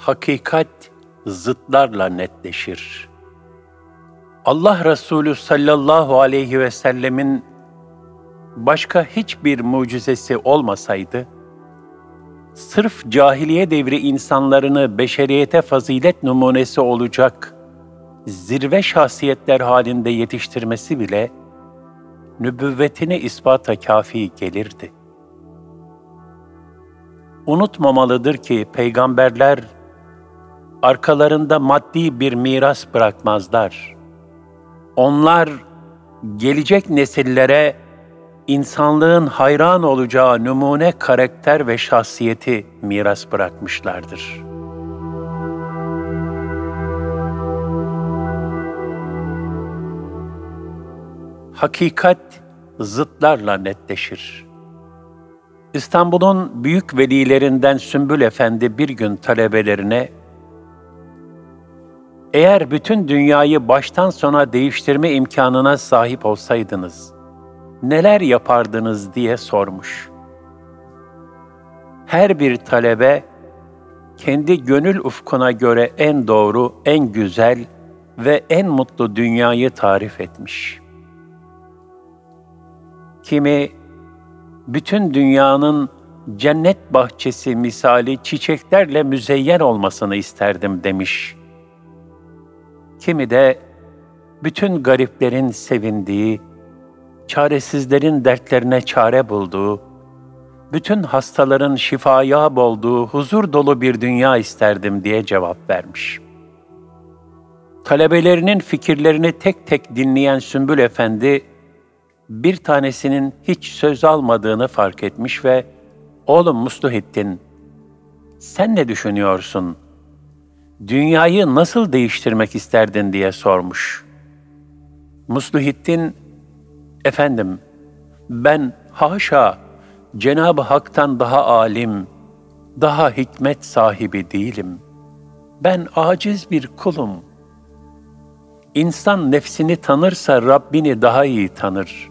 hakikat zıtlarla netleşir. Allah Resulü sallallahu aleyhi ve sellemin başka hiçbir mucizesi olmasaydı, sırf cahiliye devri insanlarını beşeriyete fazilet numunesi olacak zirve şahsiyetler halinde yetiştirmesi bile nübüvvetini ispata kafi gelirdi. Unutmamalıdır ki peygamberler arkalarında maddi bir miras bırakmazlar. Onlar gelecek nesillere insanlığın hayran olacağı numune karakter ve şahsiyeti miras bırakmışlardır. Hakikat zıtlarla netleşir. İstanbul'un büyük velilerinden Sümbül Efendi bir gün talebelerine eğer bütün dünyayı baştan sona değiştirme imkanına sahip olsaydınız, neler yapardınız diye sormuş. Her bir talebe kendi gönül ufkuna göre en doğru, en güzel ve en mutlu dünyayı tarif etmiş. Kimi bütün dünyanın cennet bahçesi misali çiçeklerle müzeyyen olmasını isterdim demiş. Kimi de bütün gariplerin sevindiği, çaresizlerin dertlerine çare bulduğu, bütün hastaların şifaya bulduğu huzur dolu bir dünya isterdim diye cevap vermiş. Talebelerinin fikirlerini tek tek dinleyen Sümbül Efendi, bir tanesinin hiç söz almadığını fark etmiş ve ''Oğlum Musluhettin, sen ne düşünüyorsun? Dünyayı nasıl değiştirmek isterdin?'' diye sormuş. Musluhettin, ''Efendim, ben haşa Cenab-ı Hak'tan daha alim, daha hikmet sahibi değilim. Ben aciz bir kulum. İnsan nefsini tanırsa Rabbini daha iyi tanır.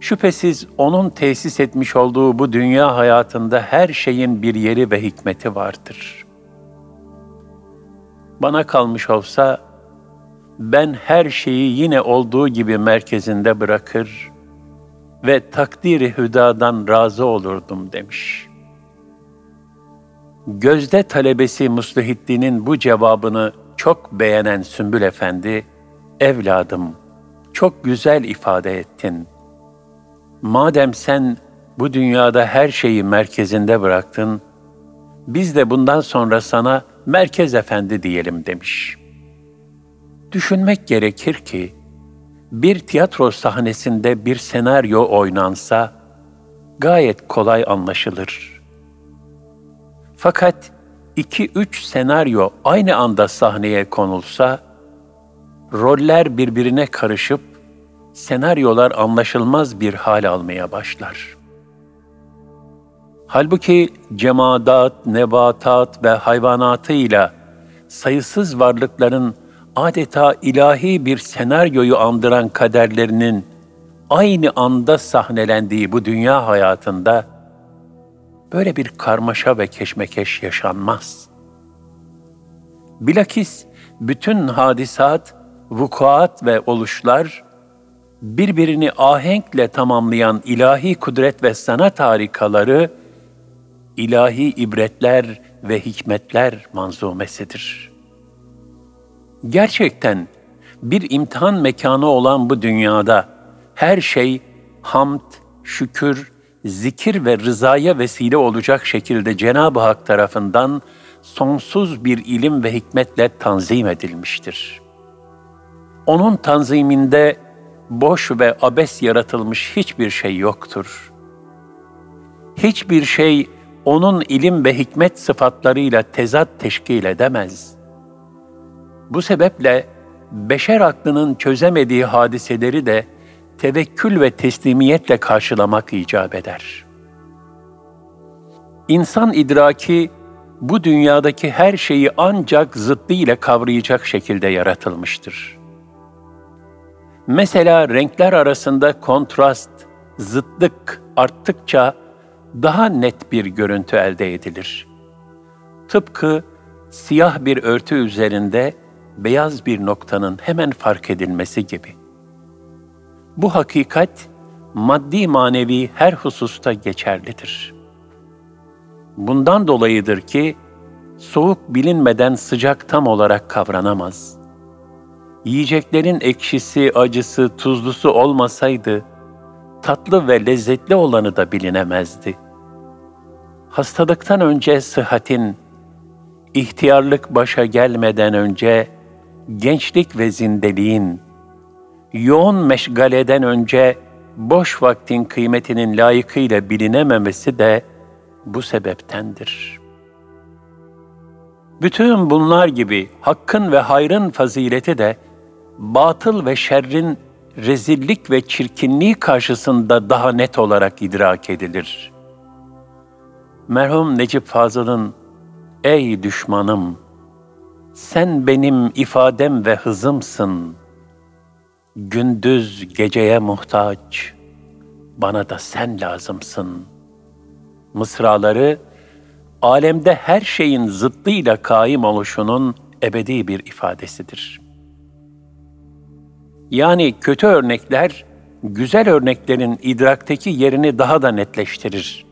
Şüphesiz O'nun tesis etmiş olduğu bu dünya hayatında her şeyin bir yeri ve hikmeti vardır. Bana kalmış olsa, ben her şeyi yine olduğu gibi merkezinde bırakır ve takdiri hüdadan razı olurdum demiş. Gözde talebesi Muslihiddin'in bu cevabını çok beğenen Sümbül Efendi, evladım, çok güzel ifade ettin. Madem sen bu dünyada her şeyi merkezinde bıraktın, biz de bundan sonra sana Merkez Efendi diyelim demiş. Düşünmek gerekir ki, bir tiyatro sahnesinde bir senaryo oynansa gayet kolay anlaşılır. Fakat iki üç senaryo aynı anda sahneye konulsa, roller birbirine karışıp senaryolar anlaşılmaz bir hal almaya başlar. Halbuki cemadat, nebatat ve hayvanatıyla sayısız varlıkların adeta ilahi bir senaryoyu andıran kaderlerinin aynı anda sahnelendiği bu dünya hayatında böyle bir karmaşa ve keşmekeş yaşanmaz. Bilakis bütün hadisat, vukuat ve oluşlar birbirini ahenkle tamamlayan ilahi kudret ve sanat harikaları ilahi ibretler ve hikmetler manzumesidir.'' Gerçekten bir imtihan mekanı olan bu dünyada her şey hamd, şükür, zikir ve rızaya vesile olacak şekilde Cenab-ı Hak tarafından sonsuz bir ilim ve hikmetle tanzim edilmiştir. Onun tanziminde boş ve abes yaratılmış hiçbir şey yoktur. Hiçbir şey onun ilim ve hikmet sıfatlarıyla tezat teşkil edemez.'' Bu sebeple beşer aklının çözemediği hadiseleri de tevekkül ve teslimiyetle karşılamak icap eder. İnsan idraki bu dünyadaki her şeyi ancak zıttı ile kavrayacak şekilde yaratılmıştır. Mesela renkler arasında kontrast, zıtlık arttıkça daha net bir görüntü elde edilir. tıpkı siyah bir örtü üzerinde beyaz bir noktanın hemen fark edilmesi gibi. Bu hakikat maddi manevi her hususta geçerlidir. Bundan dolayıdır ki soğuk bilinmeden sıcak tam olarak kavranamaz. Yiyeceklerin ekşisi, acısı, tuzlusu olmasaydı tatlı ve lezzetli olanı da bilinemezdi. Hastalıktan önce sıhhatin, ihtiyarlık başa gelmeden önce gençlik ve zindeliğin, yoğun meşgaleden önce boş vaktin kıymetinin layıkıyla bilinememesi de bu sebeptendir. Bütün bunlar gibi hakkın ve hayrın fazileti de batıl ve şerrin rezillik ve çirkinliği karşısında daha net olarak idrak edilir. Merhum Necip Fazıl'ın Ey düşmanım, sen benim ifadem ve hızımsın. Gündüz geceye muhtaç, bana da sen lazımsın. Mısraları, alemde her şeyin zıttıyla kaim oluşunun ebedi bir ifadesidir. Yani kötü örnekler, güzel örneklerin idrakteki yerini daha da netleştirir.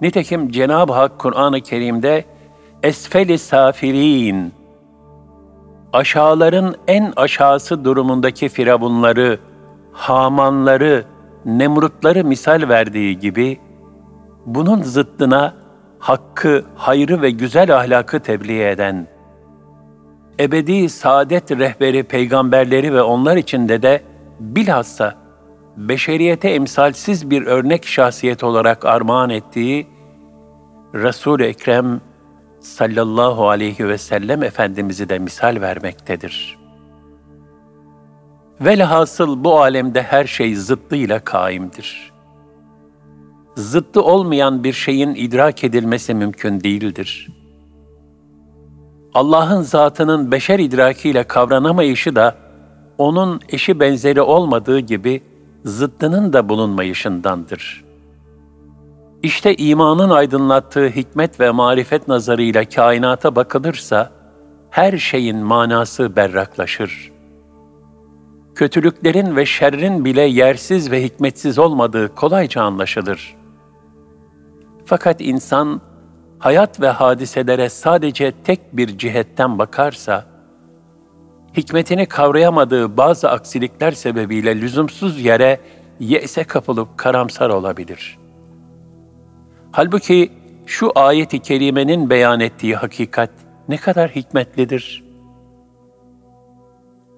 Nitekim Cenab-ı Hak Kur'an-ı Kerim'de esfeli safirin, aşağıların en aşağısı durumundaki firavunları, hamanları, nemrutları misal verdiği gibi, bunun zıttına hakkı, hayrı ve güzel ahlakı tebliğ eden, ebedi saadet rehberi peygamberleri ve onlar içinde de bilhassa beşeriyete emsalsiz bir örnek şahsiyet olarak armağan ettiği Resul-i Ekrem sallallahu aleyhi ve sellem Efendimiz'i de misal vermektedir. Velhasıl bu alemde her şey zıttıyla kaimdir. Zıttı olmayan bir şeyin idrak edilmesi mümkün değildir. Allah'ın zatının beşer idrakiyle kavranamayışı da onun eşi benzeri olmadığı gibi zıttının da bulunmayışındandır.'' İşte imanın aydınlattığı hikmet ve marifet nazarıyla kainata bakılırsa, her şeyin manası berraklaşır. Kötülüklerin ve şerrin bile yersiz ve hikmetsiz olmadığı kolayca anlaşılır. Fakat insan, hayat ve hadiselere sadece tek bir cihetten bakarsa, hikmetini kavrayamadığı bazı aksilikler sebebiyle lüzumsuz yere yese kapılıp karamsar olabilir.'' Halbuki şu ayeti kerimenin beyan ettiği hakikat ne kadar hikmetlidir.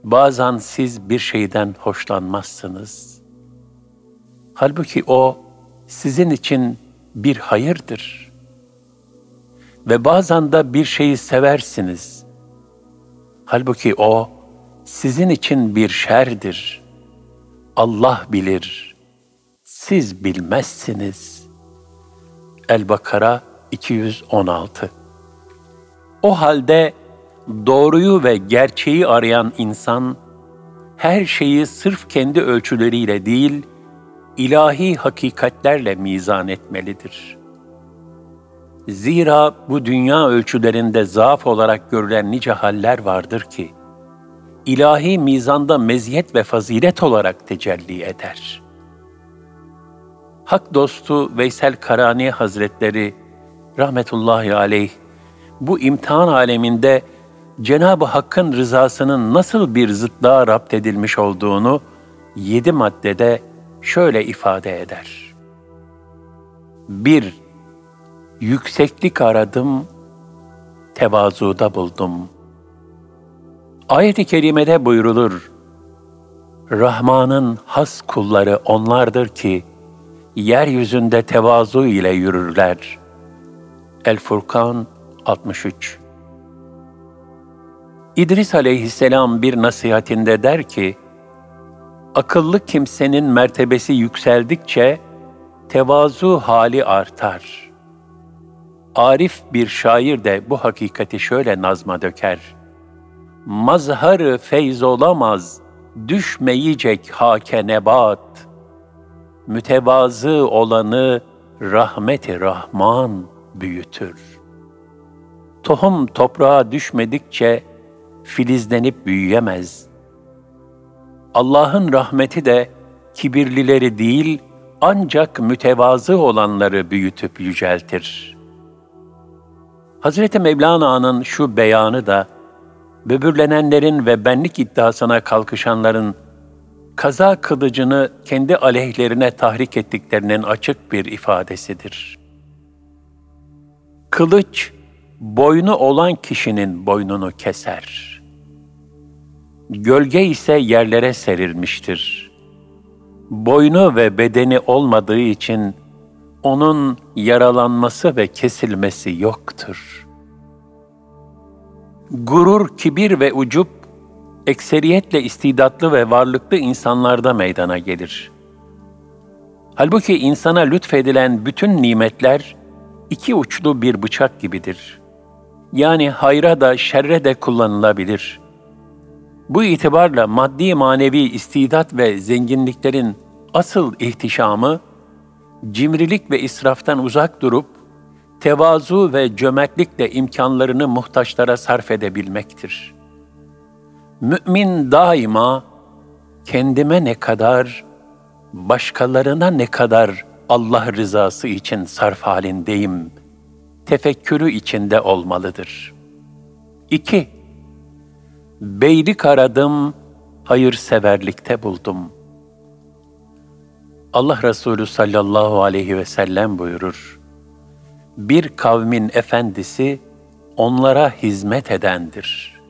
Bazen siz bir şeyden hoşlanmazsınız. Halbuki o sizin için bir hayırdır. Ve bazen de bir şeyi seversiniz. Halbuki o sizin için bir şerdir. Allah bilir, siz bilmezsiniz.'' El-Bakara 216 O halde doğruyu ve gerçeği arayan insan, her şeyi sırf kendi ölçüleriyle değil, ilahi hakikatlerle mizan etmelidir. Zira bu dünya ölçülerinde zaaf olarak görülen nice haller vardır ki, ilahi mizanda meziyet ve fazilet olarak tecelli eder.'' Hak dostu Veysel Karani Hazretleri rahmetullahi aleyh bu imtihan aleminde Cenab-ı Hakk'ın rızasının nasıl bir zıtlığa rapt edilmiş olduğunu yedi maddede şöyle ifade eder. 1. Yükseklik aradım, tevazuda buldum. Ayet-i kerimede buyrulur, Rahman'ın has kulları onlardır ki, yeryüzünde tevazu ile yürürler. El Furkan 63 İdris aleyhisselam bir nasihatinde der ki, akıllı kimsenin mertebesi yükseldikçe tevazu hali artar. Arif bir şair de bu hakikati şöyle nazma döker. Mazharı feyz olamaz, düşmeyecek hake nebat.'' mütevazı olanı rahmeti Rahman büyütür. Tohum toprağa düşmedikçe filizlenip büyüyemez. Allah'ın rahmeti de kibirlileri değil, ancak mütevazı olanları büyütüp yüceltir. Hazreti Mevlana'nın şu beyanı da, böbürlenenlerin ve benlik iddiasına kalkışanların kaza kılıcını kendi aleyhlerine tahrik ettiklerinin açık bir ifadesidir. Kılıç, boynu olan kişinin boynunu keser. Gölge ise yerlere serilmiştir. Boynu ve bedeni olmadığı için onun yaralanması ve kesilmesi yoktur. Gurur, kibir ve ucup ekseriyetle istidatlı ve varlıklı insanlarda meydana gelir. Halbuki insana lütfedilen bütün nimetler iki uçlu bir bıçak gibidir. Yani hayra da şerre de kullanılabilir. Bu itibarla maddi manevi istidat ve zenginliklerin asıl ihtişamı, cimrilik ve israftan uzak durup, tevazu ve cömertlikle imkanlarını muhtaçlara sarf edebilmektir.'' Mümin daima kendime ne kadar, başkalarına ne kadar Allah rızası için sarf halindeyim, tefekkürü içinde olmalıdır. 2. Beylik aradım, hayırseverlikte buldum. Allah Resulü sallallahu aleyhi ve sellem buyurur. Bir kavmin efendisi onlara hizmet edendir.''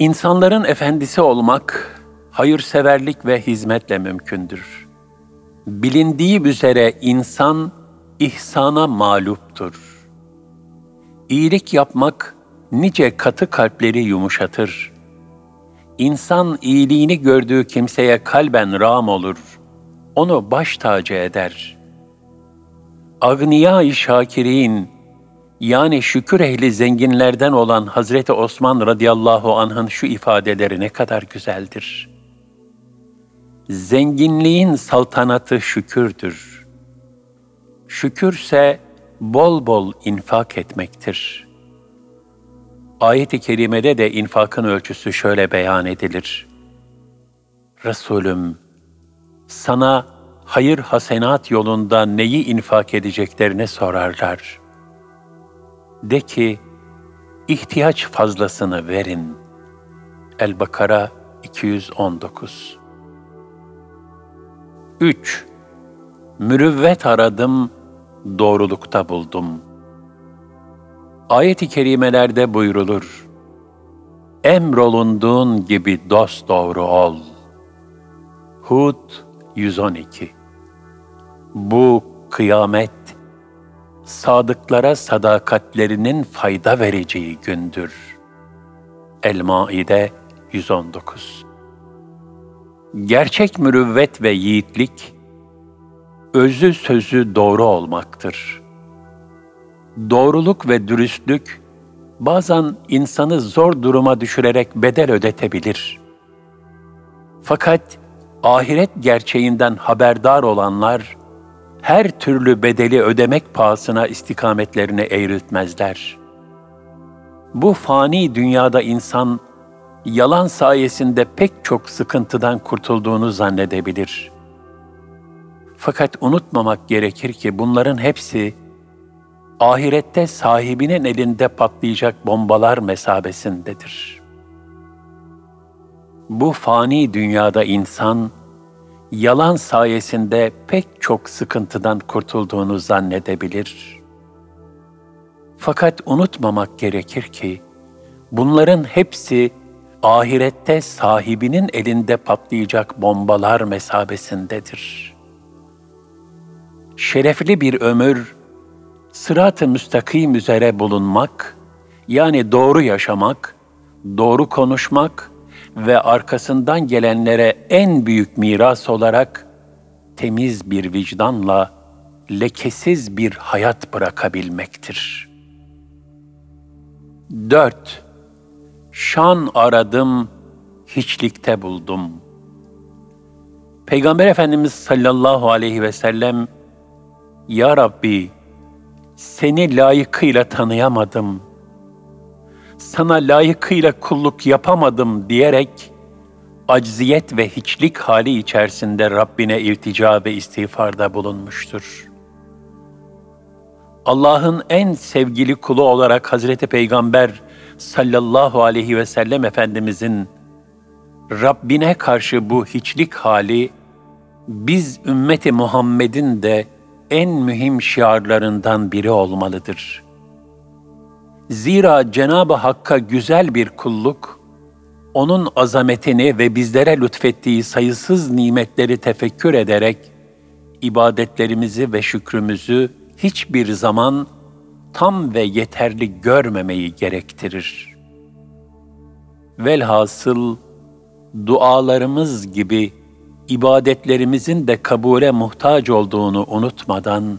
İnsanların efendisi olmak, hayırseverlik ve hizmetle mümkündür. Bilindiği üzere insan ihsana mağluptur. İyilik yapmak nice katı kalpleri yumuşatır. İnsan iyiliğini gördüğü kimseye kalben ram olur. Onu baş tacı eder. Agniya-i şakirin, yani şükür ehli zenginlerden olan Hazreti Osman radıyallahu anh'ın şu ifadeleri ne kadar güzeldir. Zenginliğin saltanatı şükürdür. Şükürse bol bol infak etmektir. Ayet-i kerimede de infakın ölçüsü şöyle beyan edilir. Resulüm, sana hayır hasenat yolunda neyi infak edeceklerini sorarlar.'' De ki, ihtiyaç fazlasını verin. El-Bakara 219 3. Mürüvvet aradım, doğrulukta buldum. Ayet-i kerimelerde buyrulur. Emrolunduğun gibi dost doğru ol. Hud 112 Bu kıyamet sadıklara sadakatlerinin fayda vereceği gündür. El-Maide 119 Gerçek mürüvvet ve yiğitlik, özü sözü doğru olmaktır. Doğruluk ve dürüstlük, bazen insanı zor duruma düşürerek bedel ödetebilir. Fakat ahiret gerçeğinden haberdar olanlar, her türlü bedeli ödemek pahasına istikametlerini eğriltmezler. Bu fani dünyada insan, yalan sayesinde pek çok sıkıntıdan kurtulduğunu zannedebilir. Fakat unutmamak gerekir ki bunların hepsi, ahirette sahibinin elinde patlayacak bombalar mesabesindedir. Bu fani dünyada insan, yalan sayesinde pek çok sıkıntıdan kurtulduğunu zannedebilir. Fakat unutmamak gerekir ki bunların hepsi ahirette sahibinin elinde patlayacak bombalar mesabesindedir. Şerefli bir ömür, sırat-ı müstakim üzere bulunmak, yani doğru yaşamak, doğru konuşmak ve arkasından gelenlere en büyük miras olarak temiz bir vicdanla lekesiz bir hayat bırakabilmektir. 4. Şan aradım, hiçlikte buldum. Peygamber Efendimiz sallallahu aleyhi ve sellem, Ya Rabbi, seni layıkıyla tanıyamadım, sana layıkıyla kulluk yapamadım diyerek acziyet ve hiçlik hali içerisinde Rabbine iltica ve istiğfarda bulunmuştur. Allah'ın en sevgili kulu olarak Hazreti Peygamber sallallahu aleyhi ve sellem Efendimizin Rabbine karşı bu hiçlik hali biz ümmeti Muhammed'in de en mühim şiarlarından biri olmalıdır. Zira Cenab-ı Hakk'a güzel bir kulluk, onun azametini ve bizlere lütfettiği sayısız nimetleri tefekkür ederek ibadetlerimizi ve şükrümüzü hiçbir zaman tam ve yeterli görmemeyi gerektirir. Velhasıl dualarımız gibi ibadetlerimizin de kabule muhtaç olduğunu unutmadan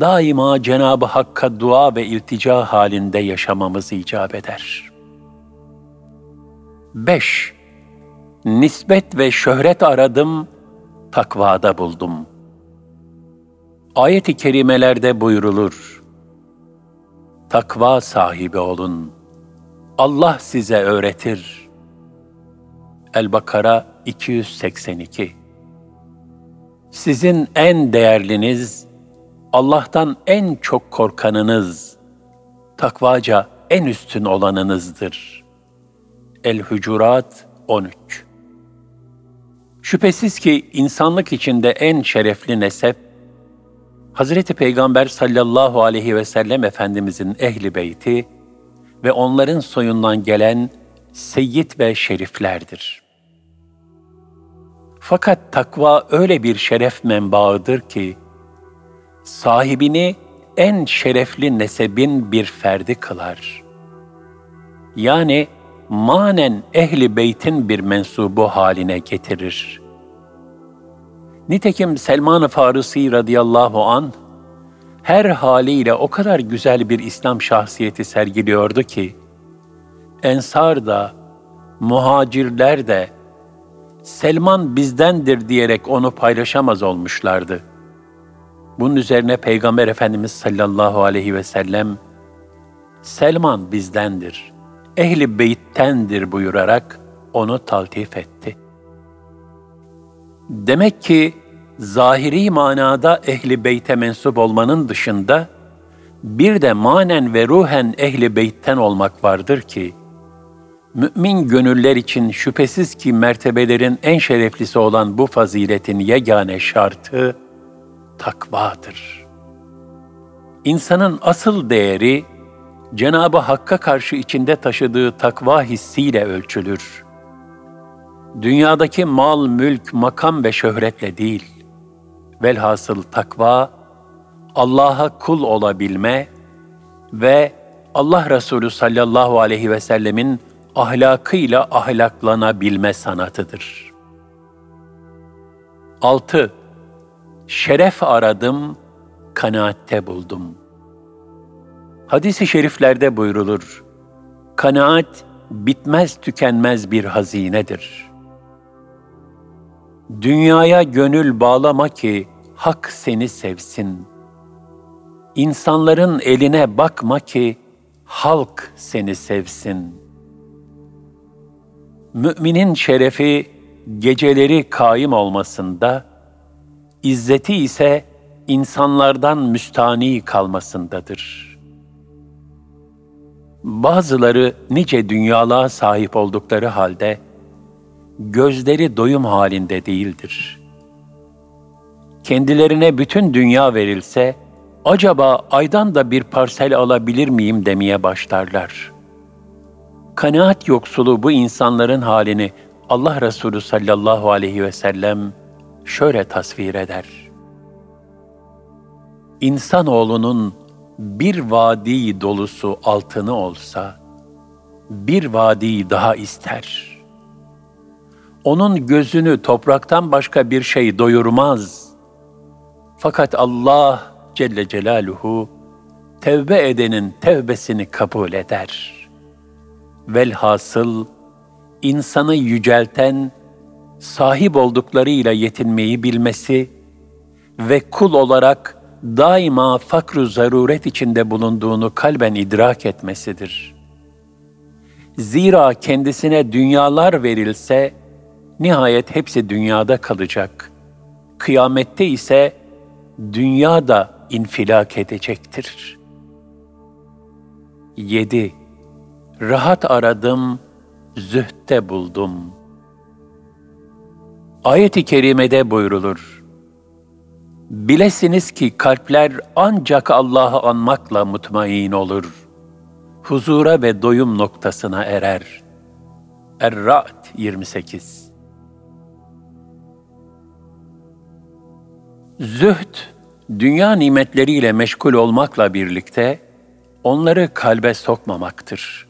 daima Cenab-ı Hakk'a dua ve iltica halinde yaşamamız icap eder. 5. Nisbet ve şöhret aradım, takvada buldum. Ayet-i kerimelerde buyrulur. Takva sahibi olun. Allah size öğretir. El-Bakara 282 Sizin en değerliniz, Allah'tan en çok korkanınız, takvaca en üstün olanınızdır. El-Hucurat 13 Şüphesiz ki insanlık içinde en şerefli nesep, Hazreti Peygamber sallallahu aleyhi ve sellem Efendimizin ehli beyti ve onların soyundan gelen seyyid ve şeriflerdir. Fakat takva öyle bir şeref menbaıdır ki, sahibini en şerefli nesebin bir ferdi kılar. Yani manen ehli beytin bir mensubu haline getirir. Nitekim Selman-ı Farisi radıyallahu an her haliyle o kadar güzel bir İslam şahsiyeti sergiliyordu ki, Ensar da, muhacirler de, Selman bizdendir diyerek onu paylaşamaz olmuşlardı. Bunun üzerine Peygamber Efendimiz sallallahu aleyhi ve sellem, Selman bizdendir, ehli beyttendir buyurarak onu taltif etti. Demek ki zahiri manada ehli beyte mensup olmanın dışında bir de manen ve ruhen ehli beytten olmak vardır ki mümin gönüller için şüphesiz ki mertebelerin en şereflisi olan bu faziletin yegane şartı takvadır. İnsanın asıl değeri Cenabı Hakk'a karşı içinde taşıdığı takva hissiyle ölçülür. Dünyadaki mal, mülk, makam ve şöhretle değil. Velhasıl takva Allah'a kul olabilme ve Allah Resulü sallallahu aleyhi ve sellemin ahlakıyla ahlaklanabilme sanatıdır. 6. Şeref aradım, kanaatte buldum. Hadis-i şeriflerde buyrulur. Kanaat bitmez tükenmez bir hazinedir. Dünyaya gönül bağlama ki hak seni sevsin. İnsanların eline bakma ki halk seni sevsin.'' Müminin şerefi geceleri kaim olmasında, izzeti ise insanlardan müstani kalmasındadır. Bazıları nice dünyalığa sahip oldukları halde, gözleri doyum halinde değildir. Kendilerine bütün dünya verilse, acaba aydan da bir parsel alabilir miyim demeye başlarlar.'' Kanaat yoksulu bu insanların halini Allah Resulü sallallahu aleyhi ve sellem şöyle tasvir eder. İnsanoğlunun bir vadi dolusu altını olsa, bir vadi daha ister. Onun gözünü topraktan başka bir şey doyurmaz. Fakat Allah Celle Celaluhu, tevbe edenin tevbesini kabul eder.'' Velhasıl insanı yücelten, sahip olduklarıyla yetinmeyi bilmesi ve kul olarak daima fakru zaruret içinde bulunduğunu kalben idrak etmesidir. Zira kendisine dünyalar verilse, nihayet hepsi dünyada kalacak. Kıyamette ise dünya da infilak edecektir. 7. Rahat aradım, zühtte buldum. Ayet-i kerimede buyrulur. Bilesiniz ki kalpler ancak Allah'ı anmakla mutmain olur. Huzura ve doyum noktasına erer. Er-Ra'd 28 Zühd, dünya nimetleriyle meşgul olmakla birlikte onları kalbe sokmamaktır.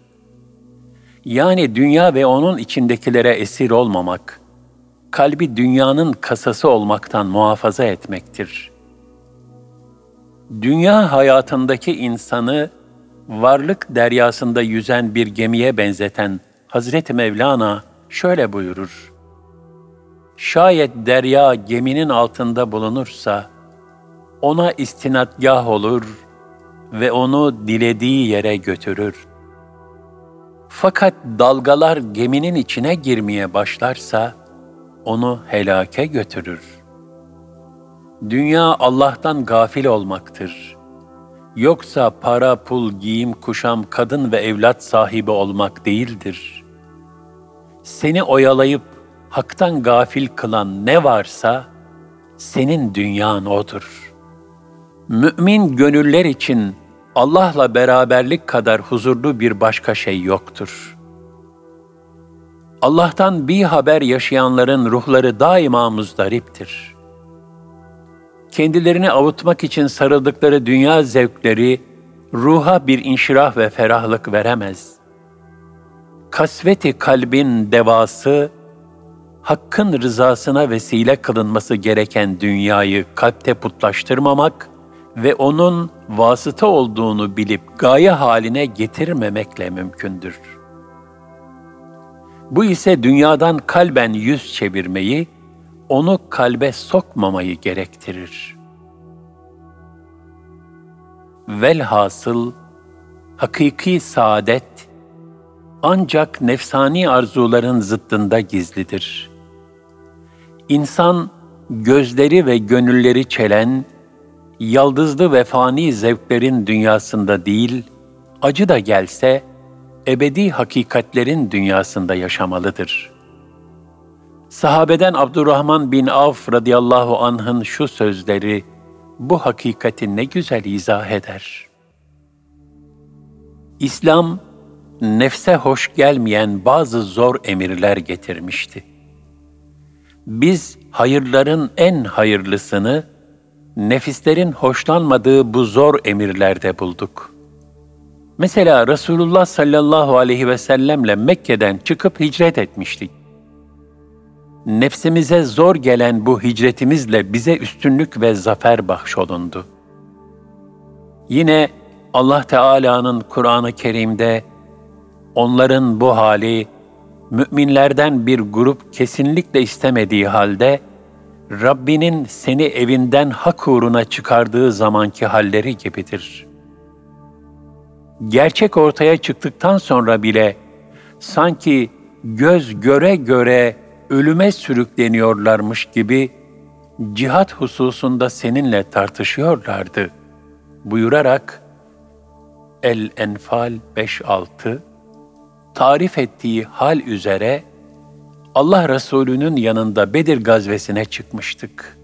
Yani dünya ve onun içindekilere esir olmamak, kalbi dünyanın kasası olmaktan muhafaza etmektir. Dünya hayatındaki insanı varlık deryasında yüzen bir gemiye benzeten Hazreti Mevlana şöyle buyurur. Şayet derya geminin altında bulunursa, ona istinadgah olur ve onu dilediği yere götürür. Fakat dalgalar geminin içine girmeye başlarsa, onu helake götürür. Dünya Allah'tan gafil olmaktır. Yoksa para, pul, giyim, kuşam, kadın ve evlat sahibi olmak değildir. Seni oyalayıp haktan gafil kılan ne varsa senin dünyan odur. Mümin gönüller için Allah'la beraberlik kadar huzurlu bir başka şey yoktur. Allah'tan bir haber yaşayanların ruhları daima muzdariptir. Kendilerini avutmak için sarıldıkları dünya zevkleri ruha bir inşirah ve ferahlık veremez. Kasveti kalbin devası Hakk'ın rızasına vesile kılınması gereken dünyayı kalpte putlaştırmamak ve onun vasıta olduğunu bilip gaye haline getirmemekle mümkündür. Bu ise dünyadan kalben yüz çevirmeyi, onu kalbe sokmamayı gerektirir. Velhasıl, hakiki saadet, ancak nefsani arzuların zıttında gizlidir. İnsan, gözleri ve gönülleri çelen, yaldızlı ve fani zevklerin dünyasında değil, acı da gelse, ebedi hakikatlerin dünyasında yaşamalıdır. Sahabeden Abdurrahman bin Avf radıyallahu anh'ın şu sözleri bu hakikati ne güzel izah eder. İslam, nefse hoş gelmeyen bazı zor emirler getirmişti. Biz hayırların en hayırlısını, nefislerin hoşlanmadığı bu zor emirlerde bulduk. Mesela Resulullah sallallahu aleyhi ve sellemle Mekke'den çıkıp hicret etmiştik. Nefsimize zor gelen bu hicretimizle bize üstünlük ve zafer bahşolundu. Yine Allah Teala'nın Kur'an-ı Kerim'de onların bu hali müminlerden bir grup kesinlikle istemediği halde Rabbinin seni evinden hak uğruna çıkardığı zamanki halleri gibidir. Gerçek ortaya çıktıktan sonra bile sanki göz göre göre ölüme sürükleniyorlarmış gibi cihat hususunda seninle tartışıyorlardı buyurarak El-Enfal 5-6 tarif ettiği hal üzere Allah Resulü'nün yanında Bedir gazvesine çıkmıştık.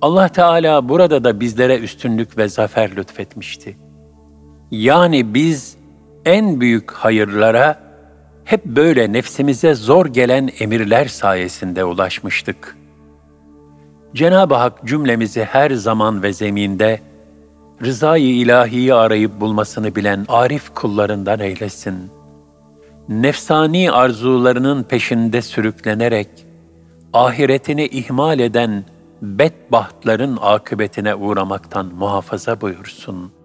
Allah Teala burada da bizlere üstünlük ve zafer lütfetmişti. Yani biz en büyük hayırlara hep böyle nefsimize zor gelen emirler sayesinde ulaşmıştık. Cenab-ı Hak cümlemizi her zaman ve zeminde rızayı ilahiyi arayıp bulmasını bilen arif kullarından eylesin.'' Nefsani arzularının peşinde sürüklenerek ahiretini ihmal eden bedbahtların akıbetine uğramaktan muhafaza buyursun.''